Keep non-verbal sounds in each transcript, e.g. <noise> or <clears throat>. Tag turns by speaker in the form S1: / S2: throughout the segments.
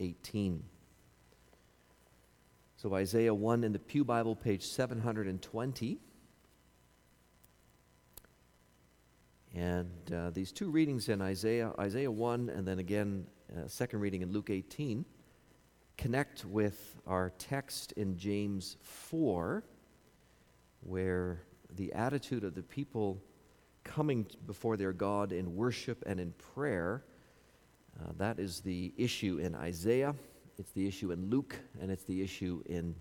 S1: 18. So, Isaiah 1 in the Pew Bible, page 720. And uh, these two readings in Isaiah, Isaiah 1, and then again, uh, second reading in Luke 18, connect with our text in James 4, where the attitude of the people coming before their God in worship and in prayer, uh, that is the issue in Isaiah, it's the issue in Luke, and it's the issue in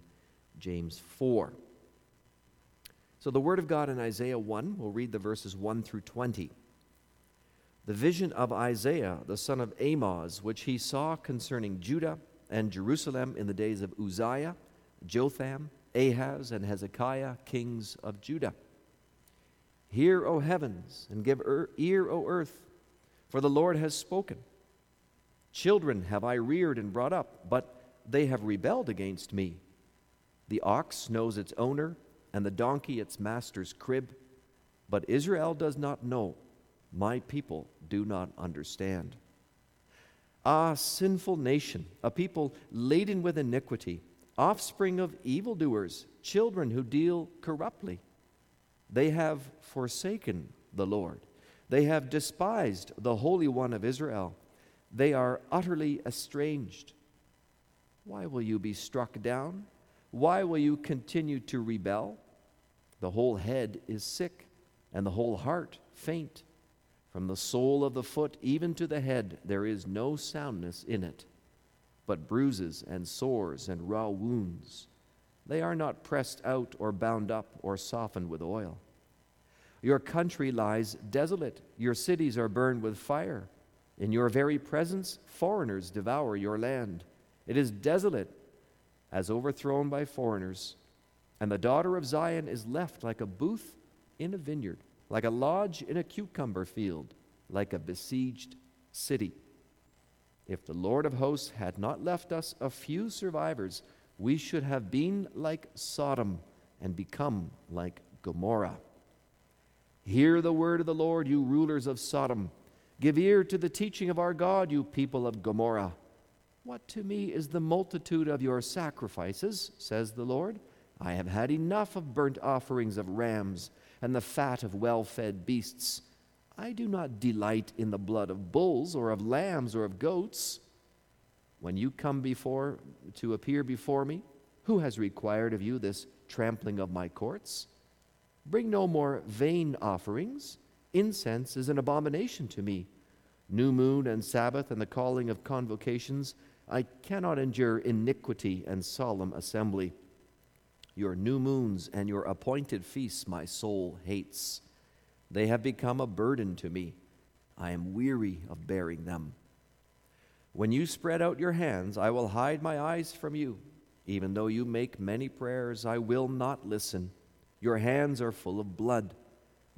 S1: James 4. So, the Word of God in Isaiah 1, we'll read the verses 1 through 20. The vision of Isaiah, the son of Amoz, which he saw concerning Judah and Jerusalem in the days of Uzziah, Jotham, Ahaz, and Hezekiah, kings of Judah. Hear, O heavens, and give ear, O earth, for the Lord has spoken. Children have I reared and brought up, but they have rebelled against me. The ox knows its owner, and the donkey its master's crib, but Israel does not know. My people do not understand. Ah, sinful nation, a people laden with iniquity, offspring of evildoers, children who deal corruptly. They have forsaken the Lord. They have despised the Holy One of Israel. They are utterly estranged. Why will you be struck down? Why will you continue to rebel? The whole head is sick, and the whole heart faint. From the sole of the foot even to the head, there is no soundness in it, but bruises and sores and raw wounds. They are not pressed out or bound up or softened with oil. Your country lies desolate, your cities are burned with fire. In your very presence, foreigners devour your land. It is desolate, as overthrown by foreigners. And the daughter of Zion is left like a booth in a vineyard, like a lodge in a cucumber field, like a besieged city. If the Lord of hosts had not left us a few survivors, we should have been like Sodom and become like Gomorrah. Hear the word of the Lord, you rulers of Sodom. Give ear to the teaching of our God, you people of Gomorrah. What to me is the multitude of your sacrifices, says the Lord? I have had enough of burnt offerings of rams and the fat of well fed beasts. I do not delight in the blood of bulls or of lambs or of goats. When you come before to appear before me, who has required of you this trampling of my courts? Bring no more vain offerings. Incense is an abomination to me. New moon and Sabbath and the calling of convocations, I cannot endure iniquity and solemn assembly. Your new moons and your appointed feasts my soul hates. They have become a burden to me. I am weary of bearing them. When you spread out your hands, I will hide my eyes from you. Even though you make many prayers, I will not listen. Your hands are full of blood.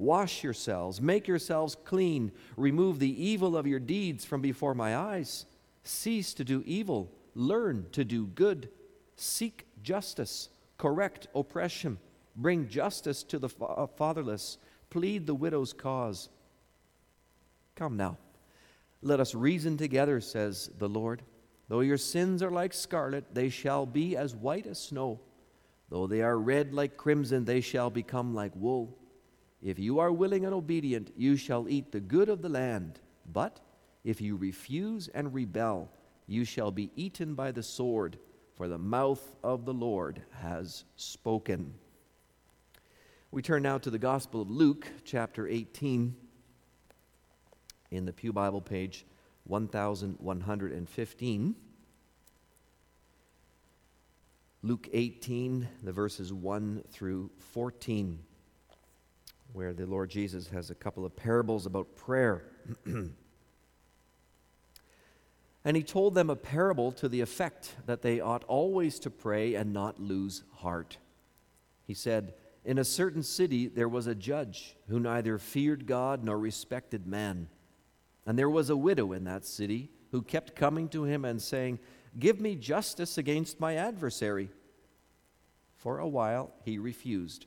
S1: Wash yourselves, make yourselves clean, remove the evil of your deeds from before my eyes. Cease to do evil, learn to do good, seek justice correct oppression, bring justice to the uh, fatherless, plead the widow's cause. Come now, let us reason together, says the Lord. Though your sins are like scarlet, they shall be as white as snow. Though they are red like crimson, they shall become like wool. If you are willing and obedient, you shall eat the good of the land. But if you refuse and rebel, you shall be eaten by the sword for the mouth of the Lord has spoken. We turn now to the Gospel of Luke, chapter 18, in the Pew Bible page 1115. Luke 18, the verses 1 through 14, where the Lord Jesus has a couple of parables about prayer. <clears throat> And he told them a parable to the effect that they ought always to pray and not lose heart. He said, In a certain city there was a judge who neither feared God nor respected man. And there was a widow in that city who kept coming to him and saying, Give me justice against my adversary. For a while he refused.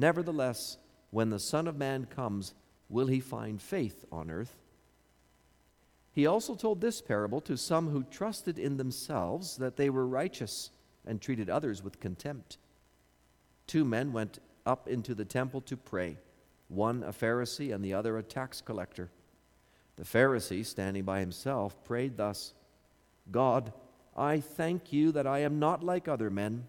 S1: Nevertheless, when the Son of Man comes, will he find faith on earth? He also told this parable to some who trusted in themselves that they were righteous and treated others with contempt. Two men went up into the temple to pray, one a Pharisee and the other a tax collector. The Pharisee, standing by himself, prayed thus God, I thank you that I am not like other men,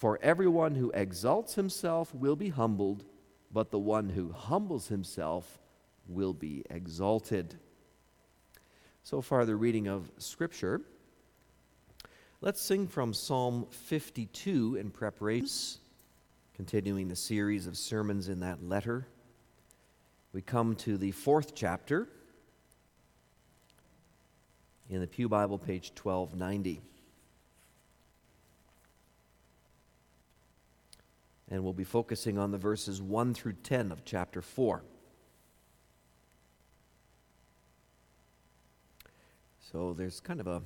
S1: For everyone who exalts himself will be humbled, but the one who humbles himself will be exalted. So far, the reading of Scripture. Let's sing from Psalm 52 in preparations, continuing the series of sermons in that letter. We come to the fourth chapter in the Pew Bible, page 1290. And we'll be focusing on the verses 1 through 10 of chapter 4. So there's kind of a,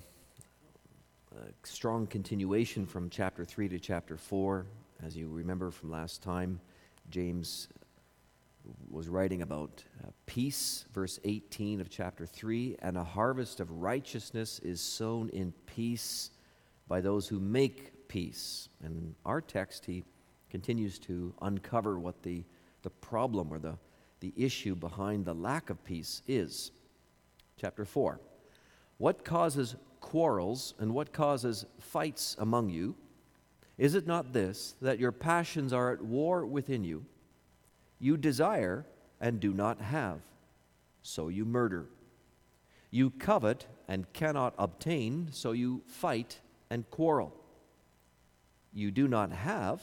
S1: a, strong continuation from chapter 3 to chapter 4. As you remember from last time, James was writing about uh, peace, verse 18 of chapter 3, and a harvest of righteousness is sown in peace by those who make peace. And our text, he continues to uncover what the, the problem or the, the issue behind the lack of peace is. Chapter 4. What causes quarrels and what causes fights among you? Is it not this, that your passions are at war within you? You desire and do not have, so you murder. You covet and cannot obtain, so you fight and quarrel. You do not have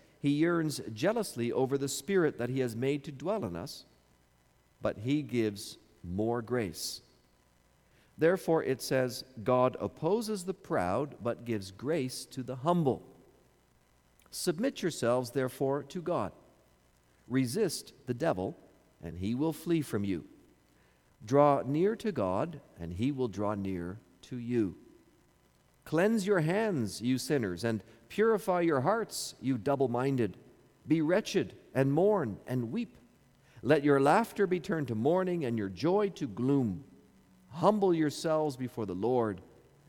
S1: he yearns jealously over the Spirit that he has made to dwell in us? But he gives more grace. Therefore, it says, God opposes the proud, but gives grace to the humble. Submit yourselves, therefore, to God. Resist the devil, and he will flee from you. Draw near to God, and he will draw near to you. Cleanse your hands, you sinners, and purify your hearts, you double minded. Be wretched, and mourn, and weep. Let your laughter be turned to mourning, and your joy to gloom. Humble yourselves before the Lord,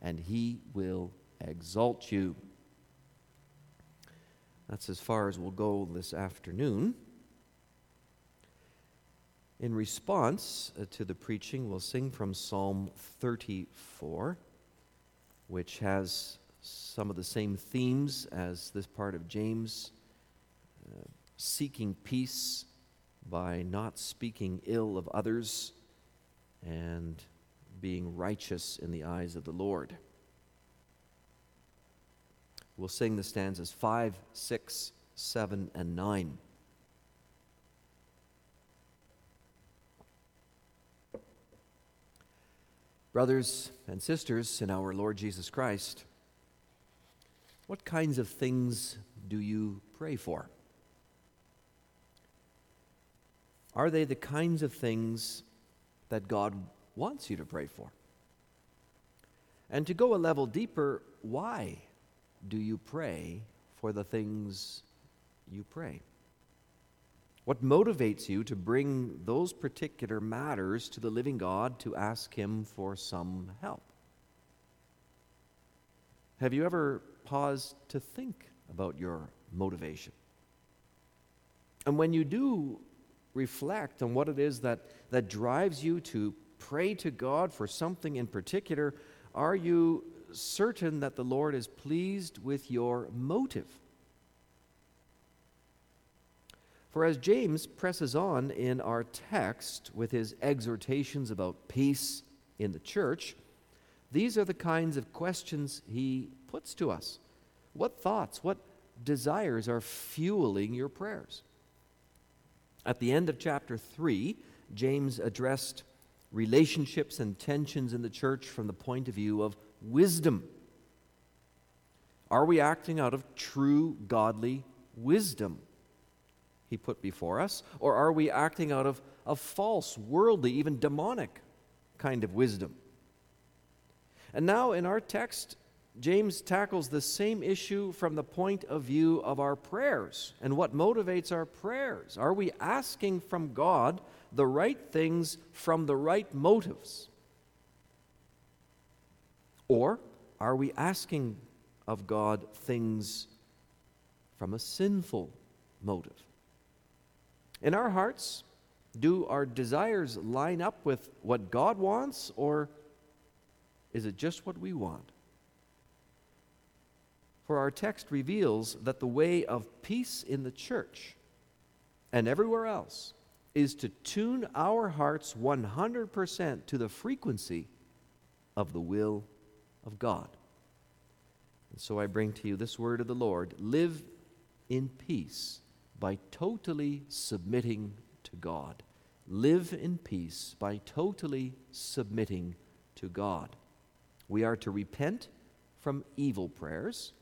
S1: and he will exalt you. That's as far as we'll go this afternoon. In response uh, to the preaching, we'll sing from Psalm 34, which has some of the same themes as this part of James uh, seeking peace by not speaking ill of others and being righteous in the eyes of the Lord. We'll sing the stanzas 5, 6, 7, and 9. Brothers and sisters in our Lord Jesus Christ, what kinds of things do you pray for? Are they the kinds of things that God wants you to pray for? And to go a level deeper, why do you pray for the things you pray? What motivates you to bring those particular matters to the living God to ask Him for some help? Have you ever paused to think about your motivation? And when you do reflect on what it is that, that drives you to pray to God for something in particular, are you certain that the Lord is pleased with your motive? For as James presses on in our text with his exhortations about peace in the church, these are the kinds of questions he puts to us. What thoughts, what desires are fueling your prayers? At the end of chapter 3, James addressed relationships and tensions in the church from the point of view of wisdom. Are we acting out of true godly wisdom? He put before us, or are we acting out of, a false, worldly, even demonic kind of wisdom? And now in our text, James tackles the same issue from the point of view of our prayers and what motivates our prayers. Are we asking from God the right things from the right motives? Or are we asking of God things from a sinful motive? In our hearts, do our desires line up with what God wants, or is it just what we want? For our text reveals that the way of peace in the church and everywhere else is to tune our hearts 100% to the frequency of the will of God. And so I bring to you this word of the Lord live in peace by totally submitting to God. Live in peace by totally submitting to God. We are to repent from evil prayers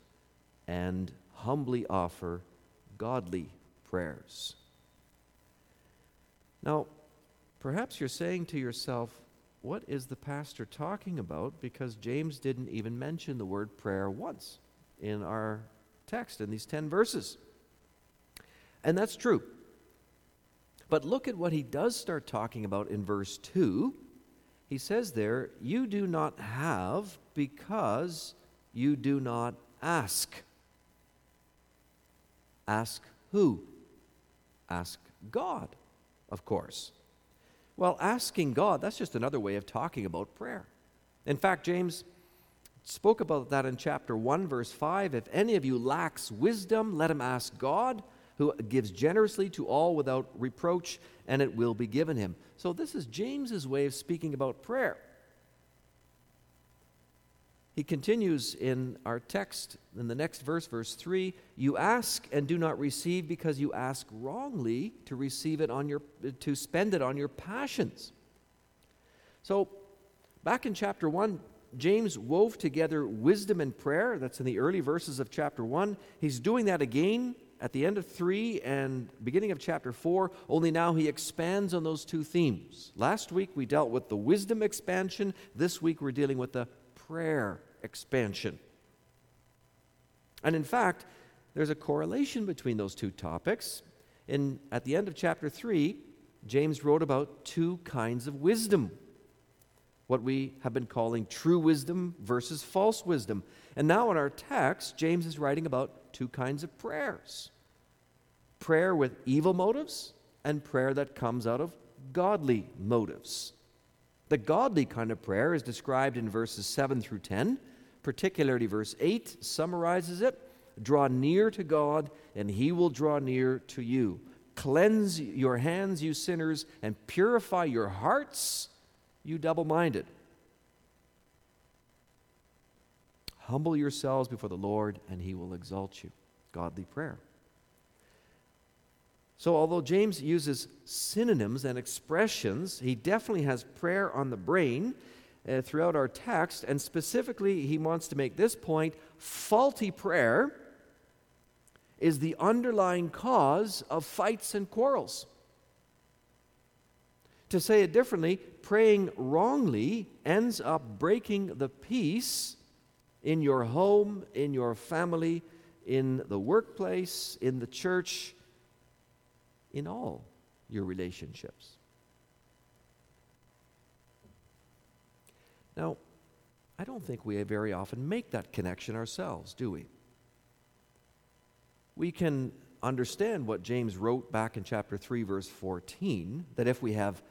S1: and humbly offer godly prayers. Now, perhaps you're saying to yourself, what is the pastor talking about? Because James didn't even mention the word prayer once in our text, in these 10 verses. And that's true. But look at what he does start talking about in verse 2. He says there, You do not have because you do not ask. Ask who? Ask God, of course. Well, asking God, that's just another way of talking about prayer. In fact, James spoke about that in chapter 1, verse 5. If any of you lacks wisdom, let him ask God, who gives generously to all without reproach, and it will be given him. So, this is James's way of speaking about prayer. He continues in our text in the next verse, verse 3 You ask and do not receive because you ask wrongly to receive it on your, to spend it on your passions. So, back in chapter 1, James wove together wisdom and prayer. That's in the early verses of chapter 1. He's doing that again at the end of 3 and beginning of chapter 4, only now he expands on those two themes. Last week we dealt with the wisdom expansion. This week we're dealing with the prayer expansion. And in fact, there's a correlation between those two topics. In, at the end of chapter 3, James wrote about two kinds of wisdom what we have been calling true wisdom versus false wisdom. And now in our text, James is writing about two kinds of prayers prayer with evil motives and prayer that comes out of godly motives. The godly kind of prayer is described in verses 7 through 10. Particularly, verse 8 summarizes it Draw near to God, and he will draw near to you. Cleanse your hands, you sinners, and purify your hearts, you double minded. Humble yourselves before the Lord, and he will exalt you. Godly prayer. So, although James uses synonyms and expressions, he definitely has prayer on the brain uh, throughout our text, and specifically, he wants to make this point faulty prayer is the underlying cause of fights and quarrels. To say it differently, praying wrongly ends up breaking the peace in your home, in your family, in the workplace, in the church, in all your relationships. Now, I don't think we very often make that connection ourselves, do we? We can understand what James wrote back in chapter 3, verse 14 that if we have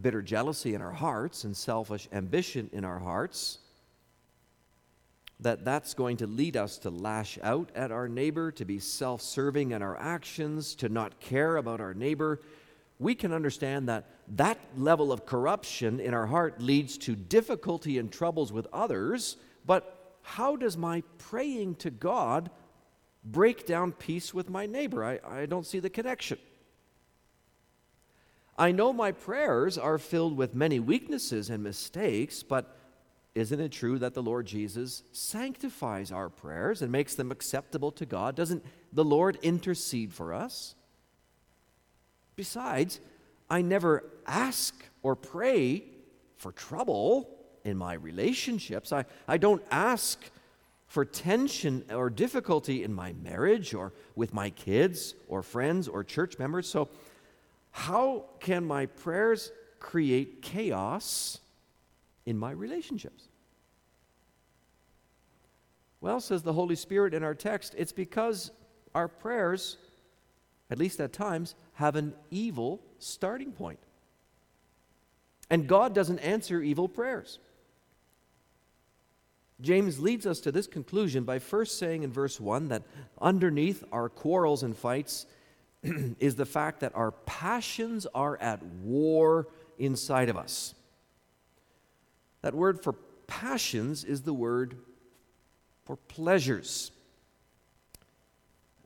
S1: bitter jealousy in our hearts and selfish ambition in our hearts, that that's going to lead us to lash out at our neighbor, to be self serving in our actions, to not care about our neighbor. We can understand that that level of corruption in our heart leads to difficulty and troubles with others. But how does my praying to God break down peace with my neighbor? I, I don't see the connection. I know my prayers are filled with many weaknesses and mistakes, but isn't it true that the Lord Jesus sanctifies our prayers and makes them acceptable to God? Doesn't the Lord intercede for us? Besides, I never ask or pray for trouble in my relationships. I, I don't ask for tension or difficulty in my marriage or with my kids or friends or church members. So, how can my prayers create chaos in my relationships? Well, says the Holy Spirit in our text, it's because our prayers, at least at times, have an evil starting point. And God doesn't answer evil prayers. James leads us to this conclusion by first saying in verse 1 that underneath our quarrels and fights <clears throat> is the fact that our passions are at war inside of us. That word for passions is the word for pleasures.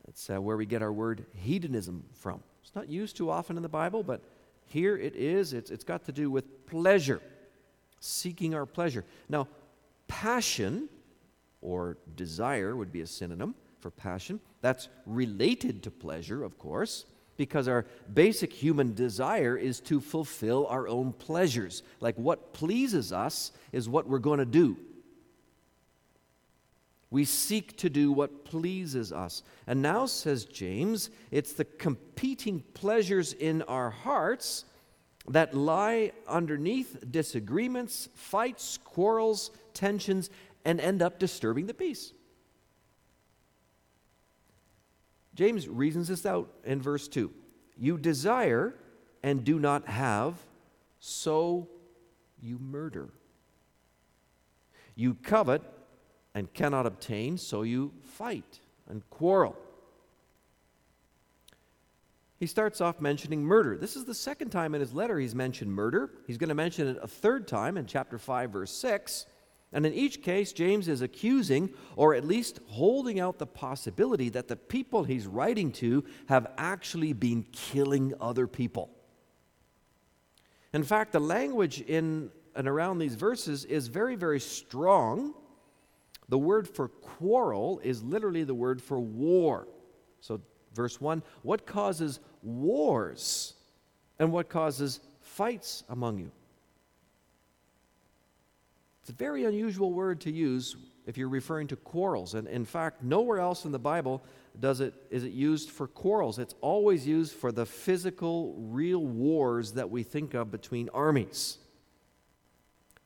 S1: That's uh, where we get our word hedonism from. It's not used too often in the Bible, but here it is. It's, it's got to do with pleasure, seeking our pleasure. Now, passion or desire would be a synonym for passion. That's related to pleasure, of course, because our basic human desire is to fulfill our own pleasures. Like what pleases us is what we're going to do. We seek to do what pleases us. And now, says James, it's the competing pleasures in our hearts that lie underneath disagreements, fights, quarrels, tensions, and end up disturbing the peace. James reasons this out in verse 2. You desire and do not have, so you murder. You covet and cannot obtain, so you fight and quarrel. He starts off mentioning murder. This is the second time in his letter he's mentioned murder. He's going to mention it a third time in chapter 5, verse 6. And in each case, James is accusing or at least holding out the possibility that the people he's writing to have actually been killing other people. In fact, the language in and around these verses is very, very strong. The word for quarrel is literally the word for war. So, verse 1 what causes wars and what causes fights among you? It's a very unusual word to use if you're referring to quarrels. And in fact, nowhere else in the Bible does it, is it used for quarrels. It's always used for the physical, real wars that we think of between armies.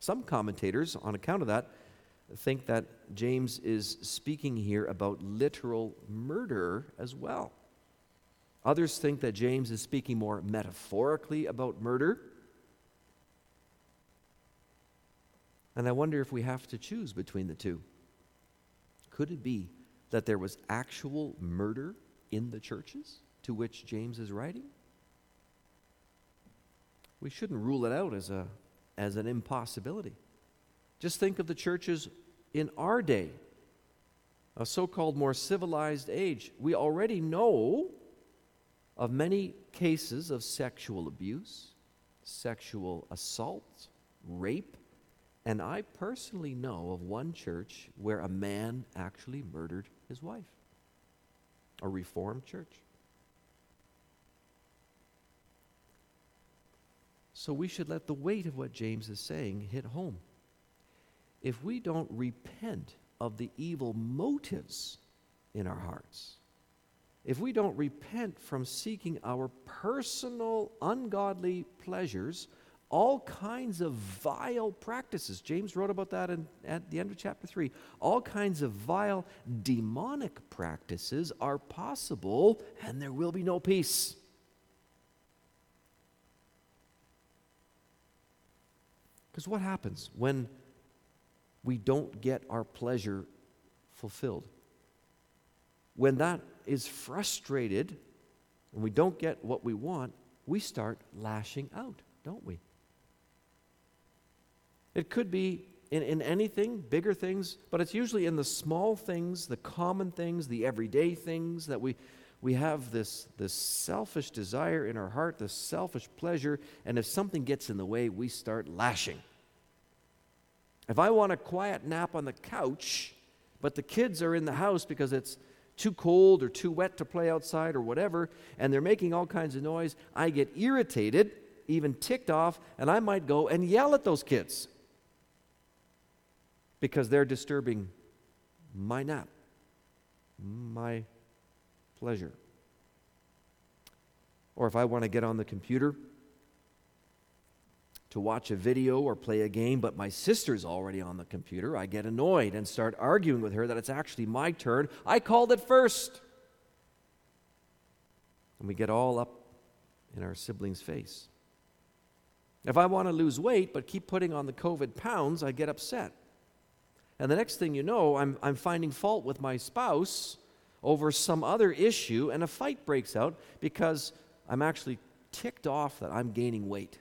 S1: Some commentators, on account of that, think that James is speaking here about literal murder as well. Others think that James is speaking more metaphorically about murder. And I wonder if we have to choose between the two. Could it be that there was actual murder in the churches to which James is writing? We shouldn't rule it out as, a, as an impossibility. Just think of the churches in our day, a so called more civilized age. We already know of many cases of sexual abuse, sexual assault, rape, and I personally know of one church where a man actually murdered his wife, a Reformed church. So we should let the weight of what James is saying hit home. If we don't repent of the evil motives in our hearts, if we don't repent from seeking our personal ungodly pleasures, all kinds of vile practices. James wrote about that in, at the end of chapter 3. All kinds of vile demonic practices are possible, and there will be no peace. Because what happens when we don't get our pleasure fulfilled? When that is frustrated and we don't get what we want, we start lashing out, don't we? It could be in, in anything, bigger things, but it's usually in the small things, the common things, the everyday things that we, we have this, this selfish desire in our heart, this selfish pleasure, and if something gets in the way, we start lashing. If I want a quiet nap on the couch, but the kids are in the house because it's too cold or too wet to play outside or whatever, and they're making all kinds of noise, I get irritated, even ticked off, and I might go and yell at those kids because they're disturbing my nap, my pleasure. Or if I want to get on the computer to watch a video or play a game, but my sister's already on the computer, I get annoyed and start arguing with her that it's actually my turn. I called it first. And we get all up in our sibling's face. If I want to lose weight but keep putting on the COVID pounds, I get upset. And the next thing you know, I'm, I'm finding fault with my spouse over some other issue, and a fight breaks out because I'm actually ticked off that I'm gaining weight.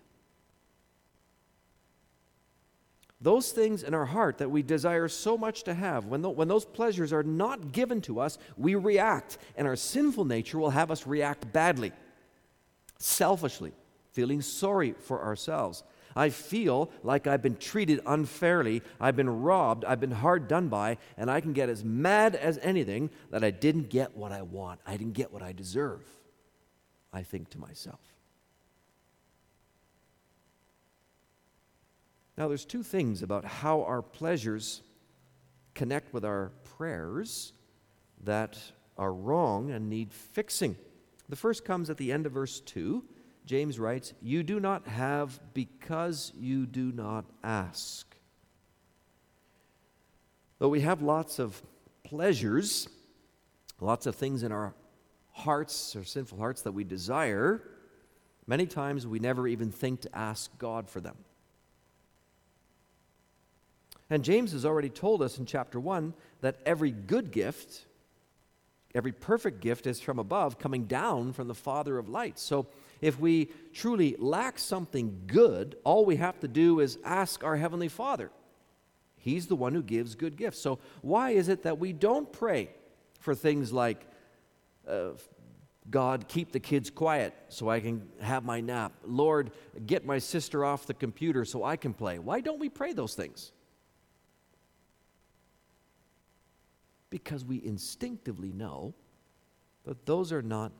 S1: Those things in our heart that we desire so much to have, when, the, when those pleasures are not given to us, we react, and our sinful nature will have us react badly, selfishly, feeling sorry for ourselves. I feel like I've been treated unfairly, I've been robbed, I've been hard done by, and I can get as mad as anything that I didn't get what I want. I didn't get what I deserve. I think to myself. Now, there's two things about how our pleasures connect with our prayers that are wrong and need fixing. The first comes at the end of verse 2. James writes, You do not have because you do not ask. Though we have lots of pleasures, lots of things in our hearts, our sinful hearts that we desire, many times we never even think to ask God for them. And James has already told us in chapter 1 that every good gift, every perfect gift is from above, coming down from the Father of lights. So if we truly lack something good, all we have to do is ask our Heavenly Father. He's the one who gives good gifts. So, why is it that we don't pray for things like, uh, God, keep the kids quiet so I can have my nap? Lord, get my sister off the computer so I can play. Why don't we pray those things? Because we instinctively know that those are not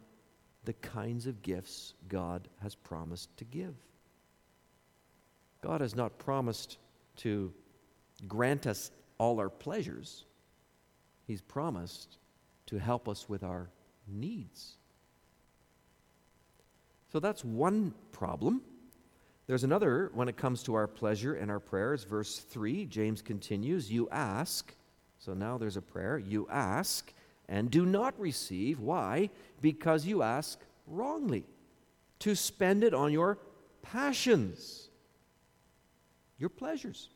S1: the kinds of gifts God has promised to give. God has not promised to grant us all our pleasures, He's promised to help us with our needs. So that's one problem. There's another when it comes to our pleasure and our prayers. Verse 3, James continues, You ask. So now there's a prayer. You ask and do not receive. Why? Because you ask wrongly, to spend it on your passions, your pleasures.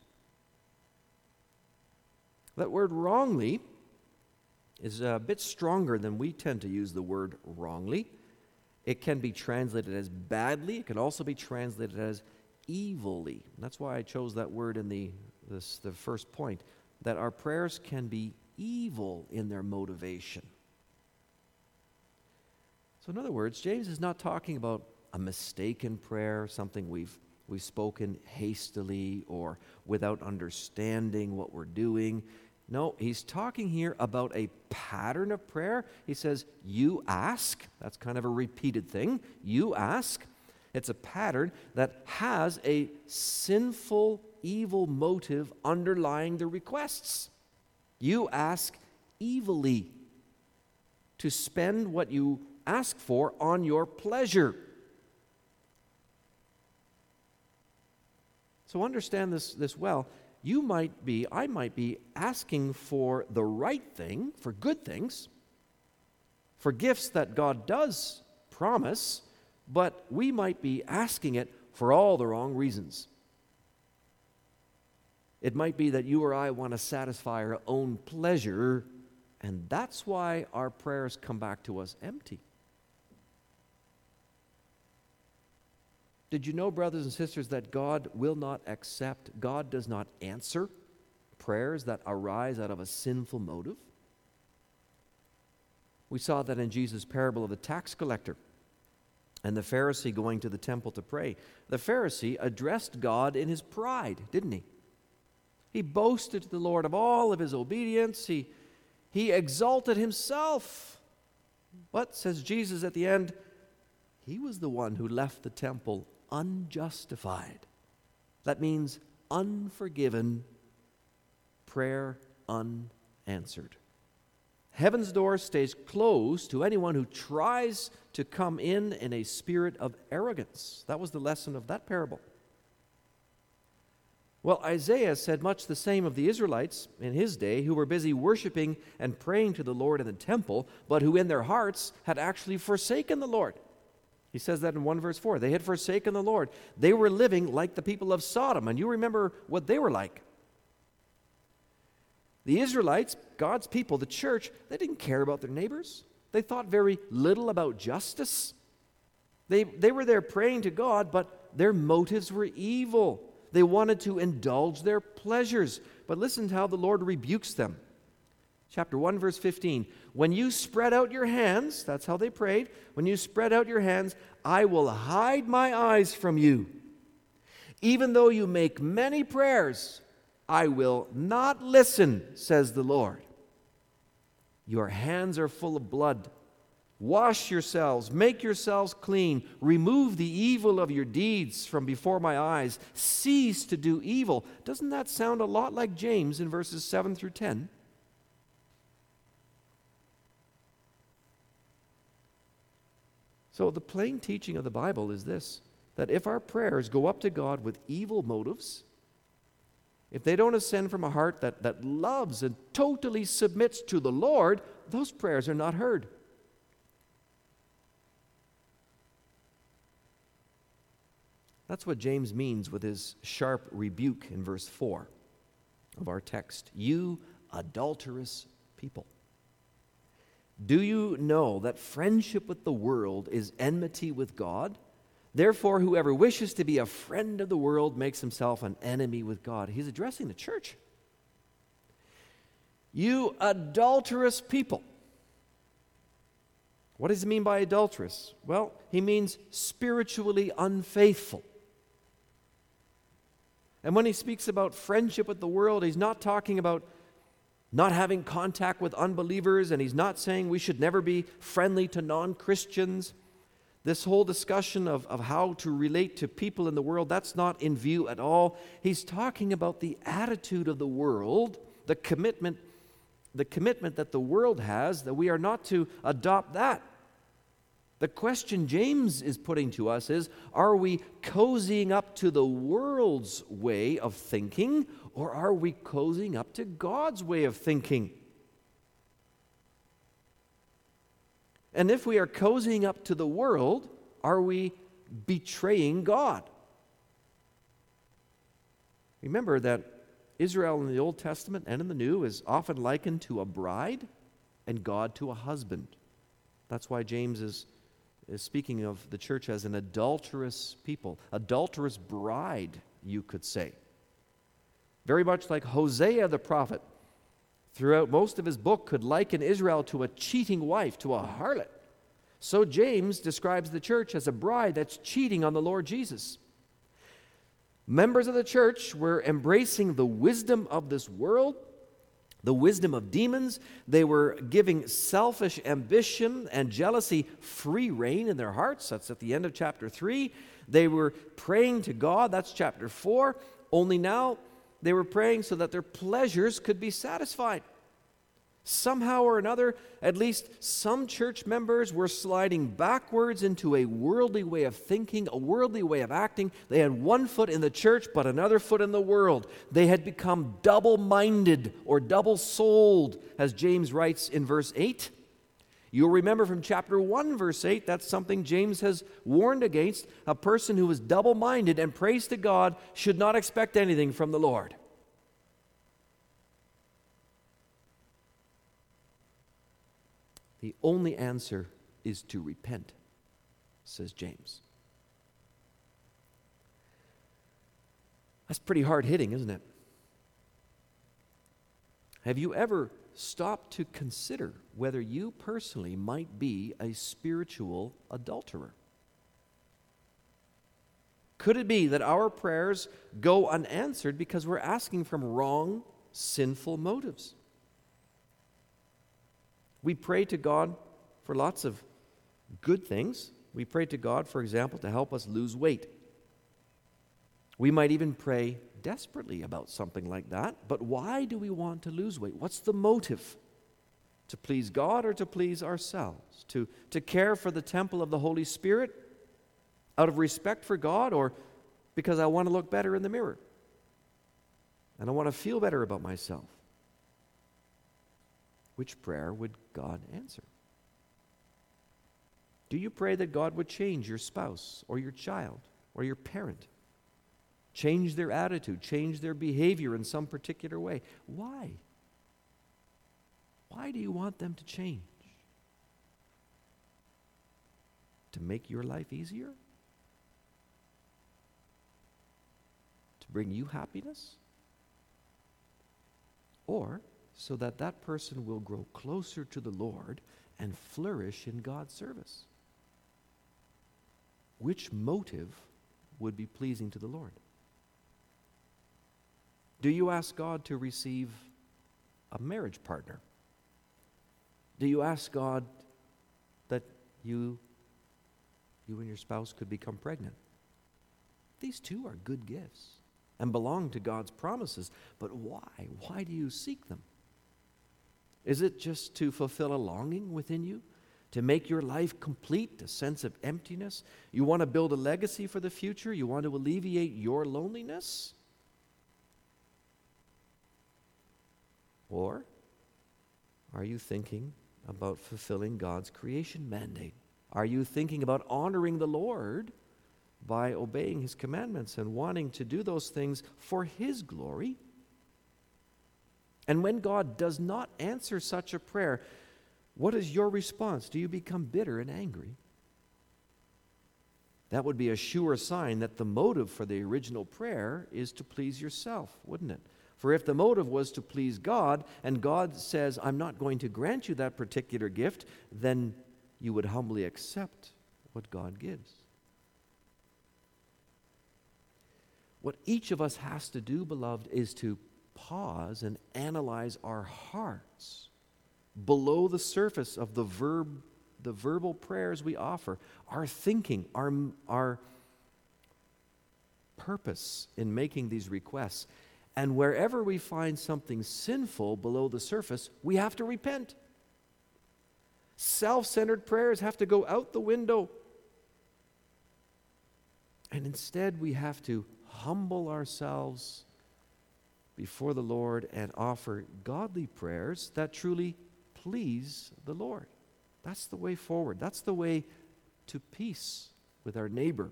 S1: That word wrongly is a bit stronger than we tend to use the word wrongly. It can be translated as badly, it can also be translated as evilly. that's why I chose that word in the, this, the first point that our prayers can be evil in their motivation. So, in other words, James is not talking about a mistaken prayer, something we've, we've spoken hastily or without understanding what we're doing. No, he's talking here about a pattern of prayer. He says, You ask. That's kind of a repeated thing. You ask. It's a pattern that has a sinful, evil motive underlying the requests. You ask evilly to spend what you ask for on your pleasure. So understand this, this well. You might be, I might be asking for the right thing, for good things, for gifts that God does promise, but we might be asking it for all the wrong reasons. It might be that you or I want to satisfy our own pleasure, and that's why our prayers come back to us empty. Did you know, brothers and sisters, that God will not accept, God does not answer prayers that arise out of a sinful motive? We saw that in Jesus' parable of the tax collector and the Pharisee going to the temple to pray. The Pharisee addressed God in his pride, didn't he? He boasted to the Lord of all of his obedience. He, he exalted himself. But, says Jesus at the end, he was the one who left the temple unjustified. That means unforgiven, prayer unanswered. Heaven's door stays closed to anyone who tries to come in in a spirit of arrogance. That was the lesson of that parable. Well, Isaiah said much the same of the Israelites in his day who were busy worshiping and praying to the Lord in the temple, but who in their hearts had actually forsaken the Lord. He says that in 1 verse 4. They had forsaken the Lord. They were living like the people of Sodom, and you remember what they were like. The Israelites, God's people, the church, they didn't care about their neighbors. They thought very little about justice. They, they were there praying to God, but their motives were evil. They wanted to indulge their pleasures. But listen to how the Lord rebukes them. Chapter 1, verse 15. When you spread out your hands, that's how they prayed. When you spread out your hands, I will hide my eyes from you. Even though you make many prayers, I will not listen, says the Lord. Your hands are full of blood. Wash yourselves, make yourselves clean, remove the evil of your deeds from before my eyes, cease to do evil. Doesn't that sound a lot like James in verses 7 through 10? So, the plain teaching of the Bible is this that if our prayers go up to God with evil motives, if they don't ascend from a heart that, that loves and totally submits to the Lord, those prayers are not heard. That's what James means with his sharp rebuke in verse 4 of our text. You adulterous people. Do you know that friendship with the world is enmity with God? Therefore, whoever wishes to be a friend of the world makes himself an enemy with God. He's addressing the church. You adulterous people. What does he mean by adulterous? Well, he means spiritually unfaithful. And when he speaks about friendship with the world, he's not talking about not having contact with unbelievers, and he's not saying we should never be friendly to non Christians. This whole discussion of, of how to relate to people in the world, that's not in view at all. He's talking about the attitude of the world, the commitment, the commitment that the world has, that we are not to adopt that. The question James is putting to us is Are we cozying up to the world's way of thinking, or are we cozying up to God's way of thinking? And if we are cozying up to the world, are we betraying God? Remember that Israel in the Old Testament and in the New is often likened to a bride and God to a husband. That's why James is, is speaking of the church as an adulterous people, adulterous bride, you could say. Very much like Hosea the prophet throughout most of his book could liken Israel to a cheating wife, to a harlot. So James describes the church as a bride that's cheating on the Lord Jesus. Members of the church were embracing the wisdom of this world, the wisdom of demons. They were giving selfish ambition and jealousy free rein in their hearts. That's at the end of chapter 3. They were praying to God. That's chapter 4. Only now they were praying so that their pleasures could be satisfied. Somehow or another, at least some church members were sliding backwards into a worldly way of thinking, a worldly way of acting. They had one foot in the church, but another foot in the world. They had become double minded or double souled, as James writes in verse 8. You'll remember from chapter 1, verse 8, that's something James has warned against. A person who is double minded and prays to God should not expect anything from the Lord. The only answer is to repent, says James. That's pretty hard hitting, isn't it? Have you ever stopped to consider whether you personally might be a spiritual adulterer? Could it be that our prayers go unanswered because we're asking from wrong, sinful motives? We pray to God for lots of good things. We pray to God, for example, to help us lose weight. We might even pray desperately about something like that, but why do we want to lose weight? What's the motive? To please God or to please ourselves? To, to care for the temple of the Holy Spirit out of respect for God or because I want to look better in the mirror and I want to feel better about myself? Which prayer would God answer? Do you pray that God would change your spouse or your child or your parent? Change their attitude, change their behavior in some particular way. Why? Why do you want them to change? To make your life easier? To bring you happiness? Or so that that person will grow closer to the Lord and flourish in God's service. Which motive would be pleasing to the Lord? Do you ask God to receive a marriage partner? Do you ask God that you, you and your spouse could become pregnant? These two are good gifts and belong to God's promises. But why? Why do you seek them? Is it just to fulfill a longing within you? To make your life complete, a sense of emptiness? You want to build a legacy for the future? You want to alleviate your loneliness? Or are you thinking about fulfilling God's creation mandate? Are you thinking about honoring the Lord by obeying His commandments and wanting to do those things for His glory? And when God does not answer such a prayer, what is your response? Do you become bitter and angry? That would be a sure sign that the motive for the original prayer is to please yourself, wouldn't it? For if the motive was to please God, and God says, I'm not going to grant you that particular gift, then you would humbly accept what God gives. What each of us has to do, beloved, is to pause and analyze our hearts below the surface of the verb the verbal prayers we offer. Our thinking our our purpose in making these requests. And wherever we find something sinful below the surface we have to repent. Self-centered prayers have to go out the window. And instead we have to humble ourselves before the Lord and offer godly prayers that truly please the Lord. That's the way forward. That's the way to peace with our neighbor.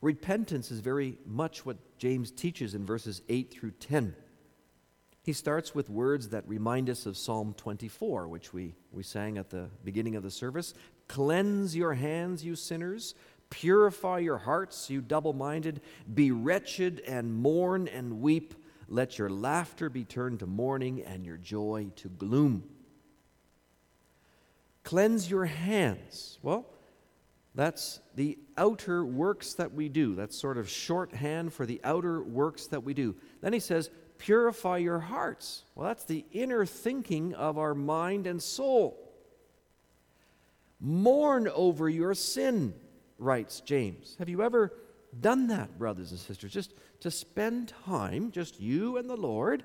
S1: Repentance is very much what James teaches in verses 8 through 10. He starts with words that remind us of Psalm 24, which we, we sang at the beginning of the service. Cleanse your hands, you sinners. Purify your hearts, you double minded. Be wretched and mourn and weep. Let your laughter be turned to mourning and your joy to gloom. Cleanse your hands. Well, that's the outer works that we do. That's sort of shorthand for the outer works that we do. Then he says, purify your hearts. Well, that's the inner thinking of our mind and soul. Mourn over your sin, writes James. Have you ever done that, brothers and sisters? Just to spend time, just you and the Lord,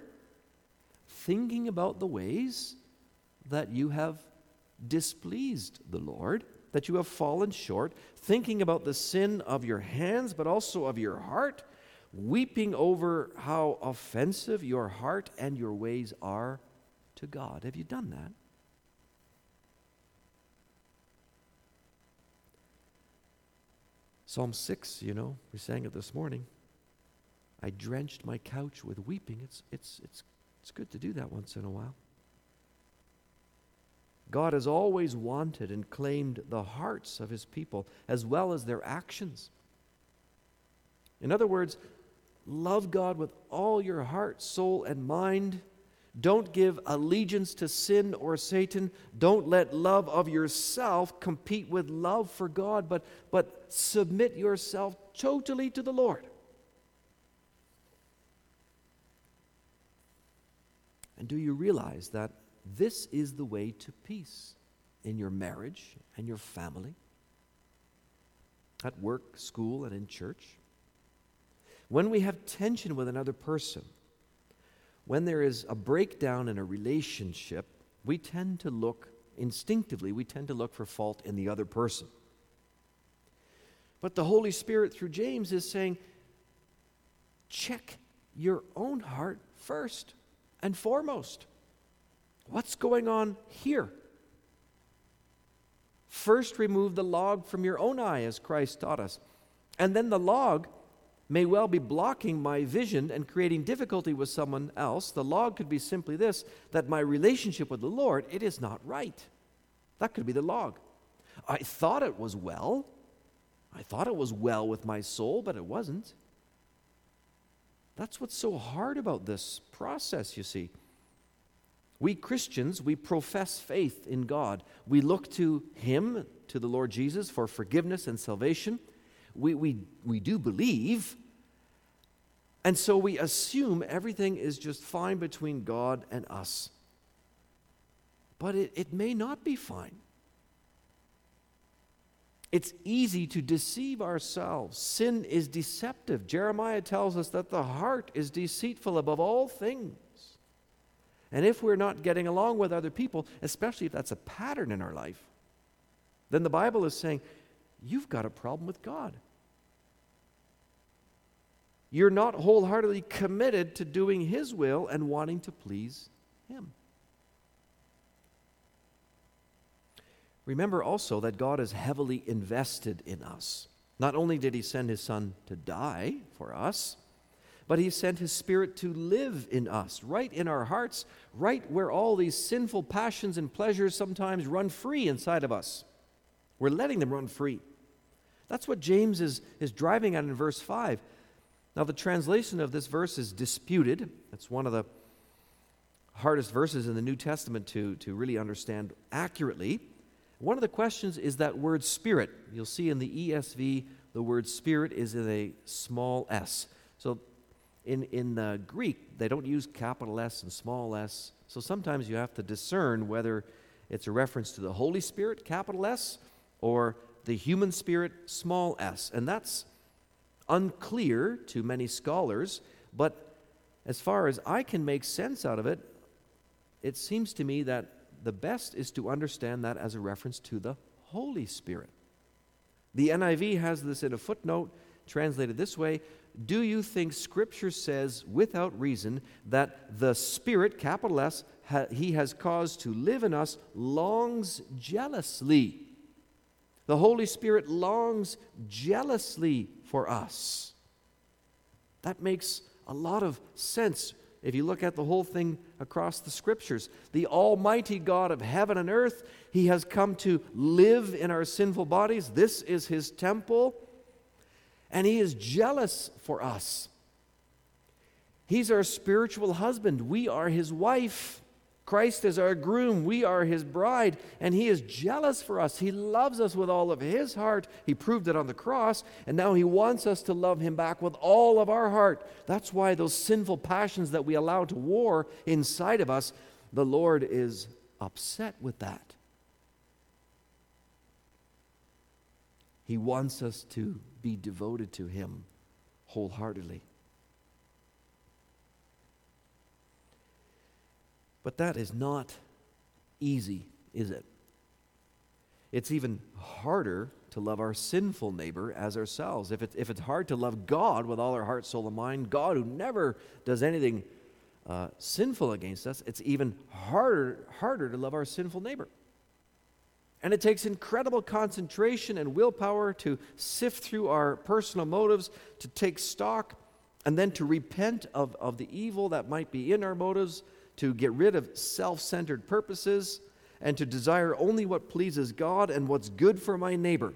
S1: thinking about the ways that you have displeased the Lord, that you have fallen short, thinking about the sin of your hands, but also of your heart, weeping over how offensive your heart and your ways are to God. Have you done that? Psalm 6, you know, we sang it this morning. I drenched my couch with weeping. It's, it's, it's, it's good to do that once in a while. God has always wanted and claimed the hearts of his people as well as their actions. In other words, love God with all your heart, soul, and mind. Don't give allegiance to sin or Satan. Don't let love of yourself compete with love for God, but, but submit yourself totally to the Lord. And do you realize that this is the way to peace in your marriage and your family, at work, school, and in church. When we have tension with another person, when there is a breakdown in a relationship, we tend to look instinctively, we tend to look for fault in the other person. But the Holy Spirit, through James, is saying, check your own heart first and foremost. What's going on here? First, remove the log from your own eye, as Christ taught us. And then the log may well be blocking my vision and creating difficulty with someone else. The log could be simply this that my relationship with the Lord, it is not right. That could be the log. I thought it was well. I thought it was well with my soul, but it wasn't. That's what's so hard about this process, you see. We Christians, we profess faith in God. We look to Him, to the Lord Jesus, for forgiveness and salvation. We, we, we do believe. And so we assume everything is just fine between God and us. But it, it may not be fine. It's easy to deceive ourselves. Sin is deceptive. Jeremiah tells us that the heart is deceitful above all things and if we're not getting along with other people, especially if that's a pattern in our life, then the Bible is saying, you've got a problem with God. You're not wholeheartedly committed to doing His will and wanting to please Him. Remember also that God is heavily invested in us. Not only did He send His Son to die for us, but He sent His Spirit to live in us, right in our hearts, right where all these sinful passions and pleasures sometimes run free inside of us. We're letting them run free. That's what James is, is driving at in verse 5. Now, the translation of this verse is disputed. It's one of the hardest verses in the New Testament to, to really understand accurately. One of the questions is that word spirit. You'll see in the ESV, the word spirit is in a small s. So in, in the Greek, they don't use capital S and small s. So sometimes you have to discern whether it's a reference to the Holy Spirit, capital S, or the human spirit, small s. And that's unclear to many scholars, but as far as I can make sense out of it, it seems to me that the best is to understand that as a reference to the Holy Spirit. The NIV has this in a footnote translated this way do you think Scripture says without reason that the Spirit, capital S, ha, He has caused to live in us, longs jealously? The Holy Spirit longs jealously for us. That makes a lot of sense if you look at the whole thing across the scriptures. The Almighty God of heaven and earth, He has come to live in our sinful bodies. This is His temple and He is jealous for us. He's our spiritual husband, we are His wife. Christ is our groom, we are his bride, and he is jealous for us. He loves us with all of his heart. He proved it on the cross, and now he wants us to love him back with all of our heart. That's why those sinful passions that we allow to war inside of us, the Lord is upset with that. He wants us to be devoted to him wholeheartedly. But that is not easy, is it? It's even harder to love our sinful neighbor as ourselves. If, it, if it's hard to love God with all our heart, soul, and mind, God who never does anything uh, sinful against us, it's even harder, harder to love our sinful neighbor. And it takes incredible concentration and willpower to sift through our personal motives, to take stock, and then to repent of, of the evil that might be in our motives, to get rid of self centered purposes and to desire only what pleases God and what's good for my neighbor.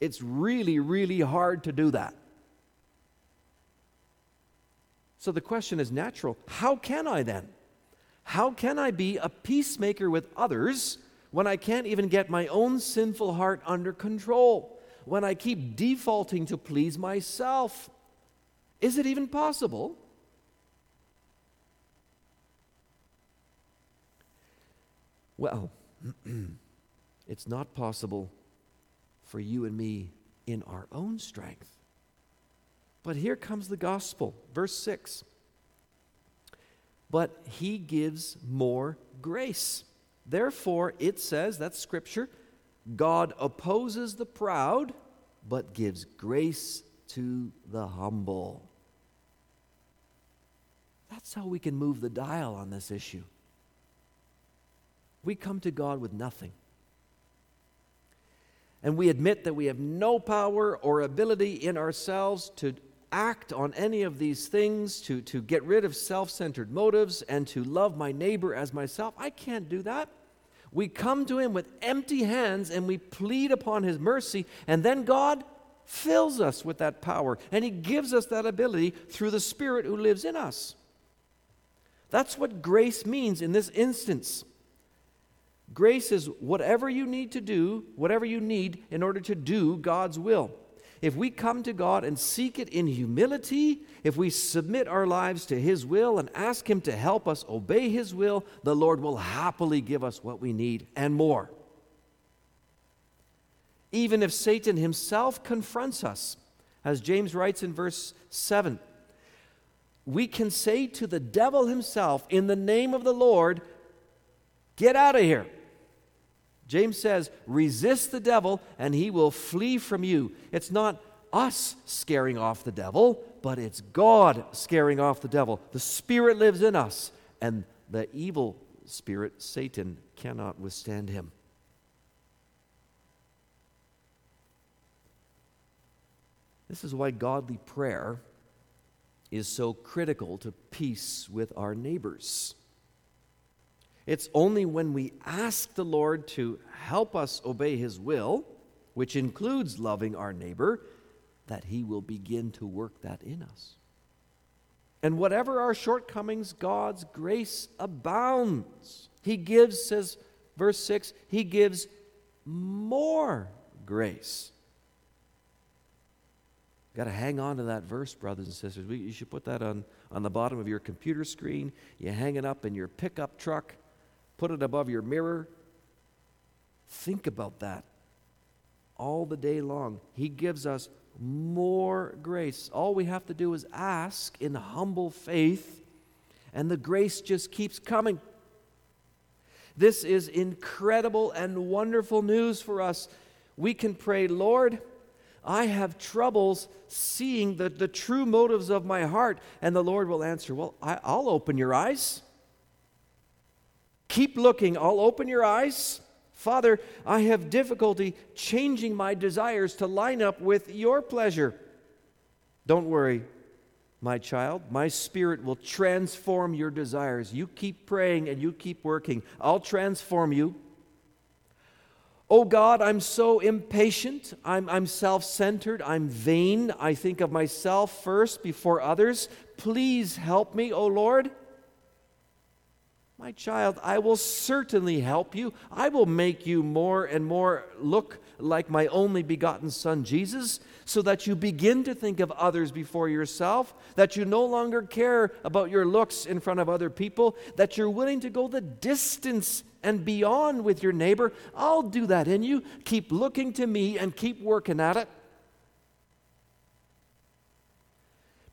S1: It's really, really hard to do that. So the question is natural how can I then? How can I be a peacemaker with others when I can't even get my own sinful heart under control? When I keep defaulting to please myself? Is it even possible? Well, <clears throat> it's not possible for you and me in our own strength. But here comes the gospel, verse 6. But he gives more grace. Therefore, it says, that's scripture, God opposes the proud, but gives grace to the humble. That's how we can move the dial on this issue we come to God with nothing. And we admit that we have no power or ability in ourselves to act on any of these things, to, to get rid of self centered motives, and to love my neighbor as myself. I can't do that. We come to Him with empty hands and we plead upon His mercy, and then God fills us with that power, and He gives us that ability through the Spirit who lives in us. That's what grace means in this instance. Grace is whatever you need to do, whatever you need in order to do God's will. If we come to God and seek it in humility, if we submit our lives to His will and ask Him to help us obey His will, the Lord will happily give us what we need and more. Even if Satan himself confronts us, as James writes in verse 7, we can say to the devil himself, In the name of the Lord, get out of here. James says, resist the devil and he will flee from you. It's not us scaring off the devil, but it's God scaring off the devil. The Spirit lives in us, and the evil spirit, Satan, cannot withstand him. This is why godly prayer is so critical to peace with our neighbors. It's only when we ask the Lord to help us obey His will, which includes loving our neighbor, that He will begin to work that in us. And whatever our shortcomings, God's grace abounds. He gives, says verse 6, He gives more grace. Got to hang on to that verse, brothers and sisters. We, you should put that on, on the bottom of your computer screen. You hang it up in your pickup truck put it above your mirror. Think about that all the day long. He gives us more grace. All we have to do is ask in humble faith, and the grace just keeps coming. This is incredible and wonderful news for us. We can pray, Lord, I have troubles seeing the, the true motives of my heart. And the Lord will answer, Well, I, will open your eyes. Keep looking. I'll open your eyes. Father, I have difficulty changing my desires to line up with your pleasure. Don't worry, my child. My spirit will transform your desires. You keep praying and you keep working. I'll transform you. Oh God, I'm so impatient. I'm, I'm self centered. I'm vain. I think of myself first before others. Please help me, oh Lord. My child, I will certainly help you. I will make you more and more look like my only begotten Son, Jesus, so that you begin to think of others before yourself, that you no longer care about your looks in front of other people, that you're willing to go the distance and beyond with your neighbor. I'll do that in you. Keep looking to me and keep working at it.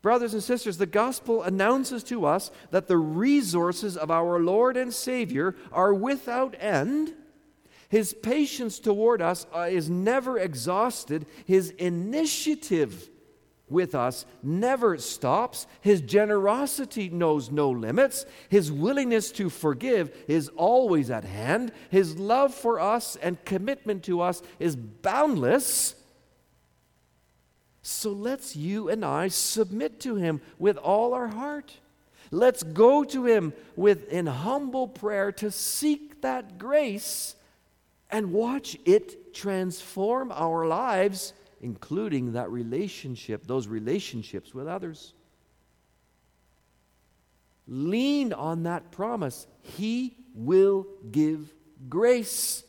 S1: Brothers and sisters, the gospel announces to us that the resources of our Lord and Savior are without end. His patience toward us uh, is never exhausted. His initiative with us never stops. His generosity knows no limits. His willingness to forgive is always at hand. His love for us and commitment to us is boundless. So let's you and I submit to him with all our heart. Let's go to him with in humble prayer to seek that grace and watch it transform our lives, including that relationship, those relationships with others. Lean on that promise. He will give grace.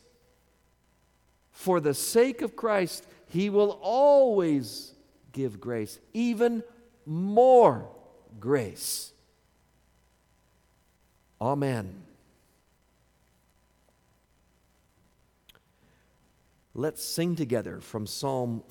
S1: For the sake of Christ, He will always give grace, even more grace. Amen. Let's sing together from Psalm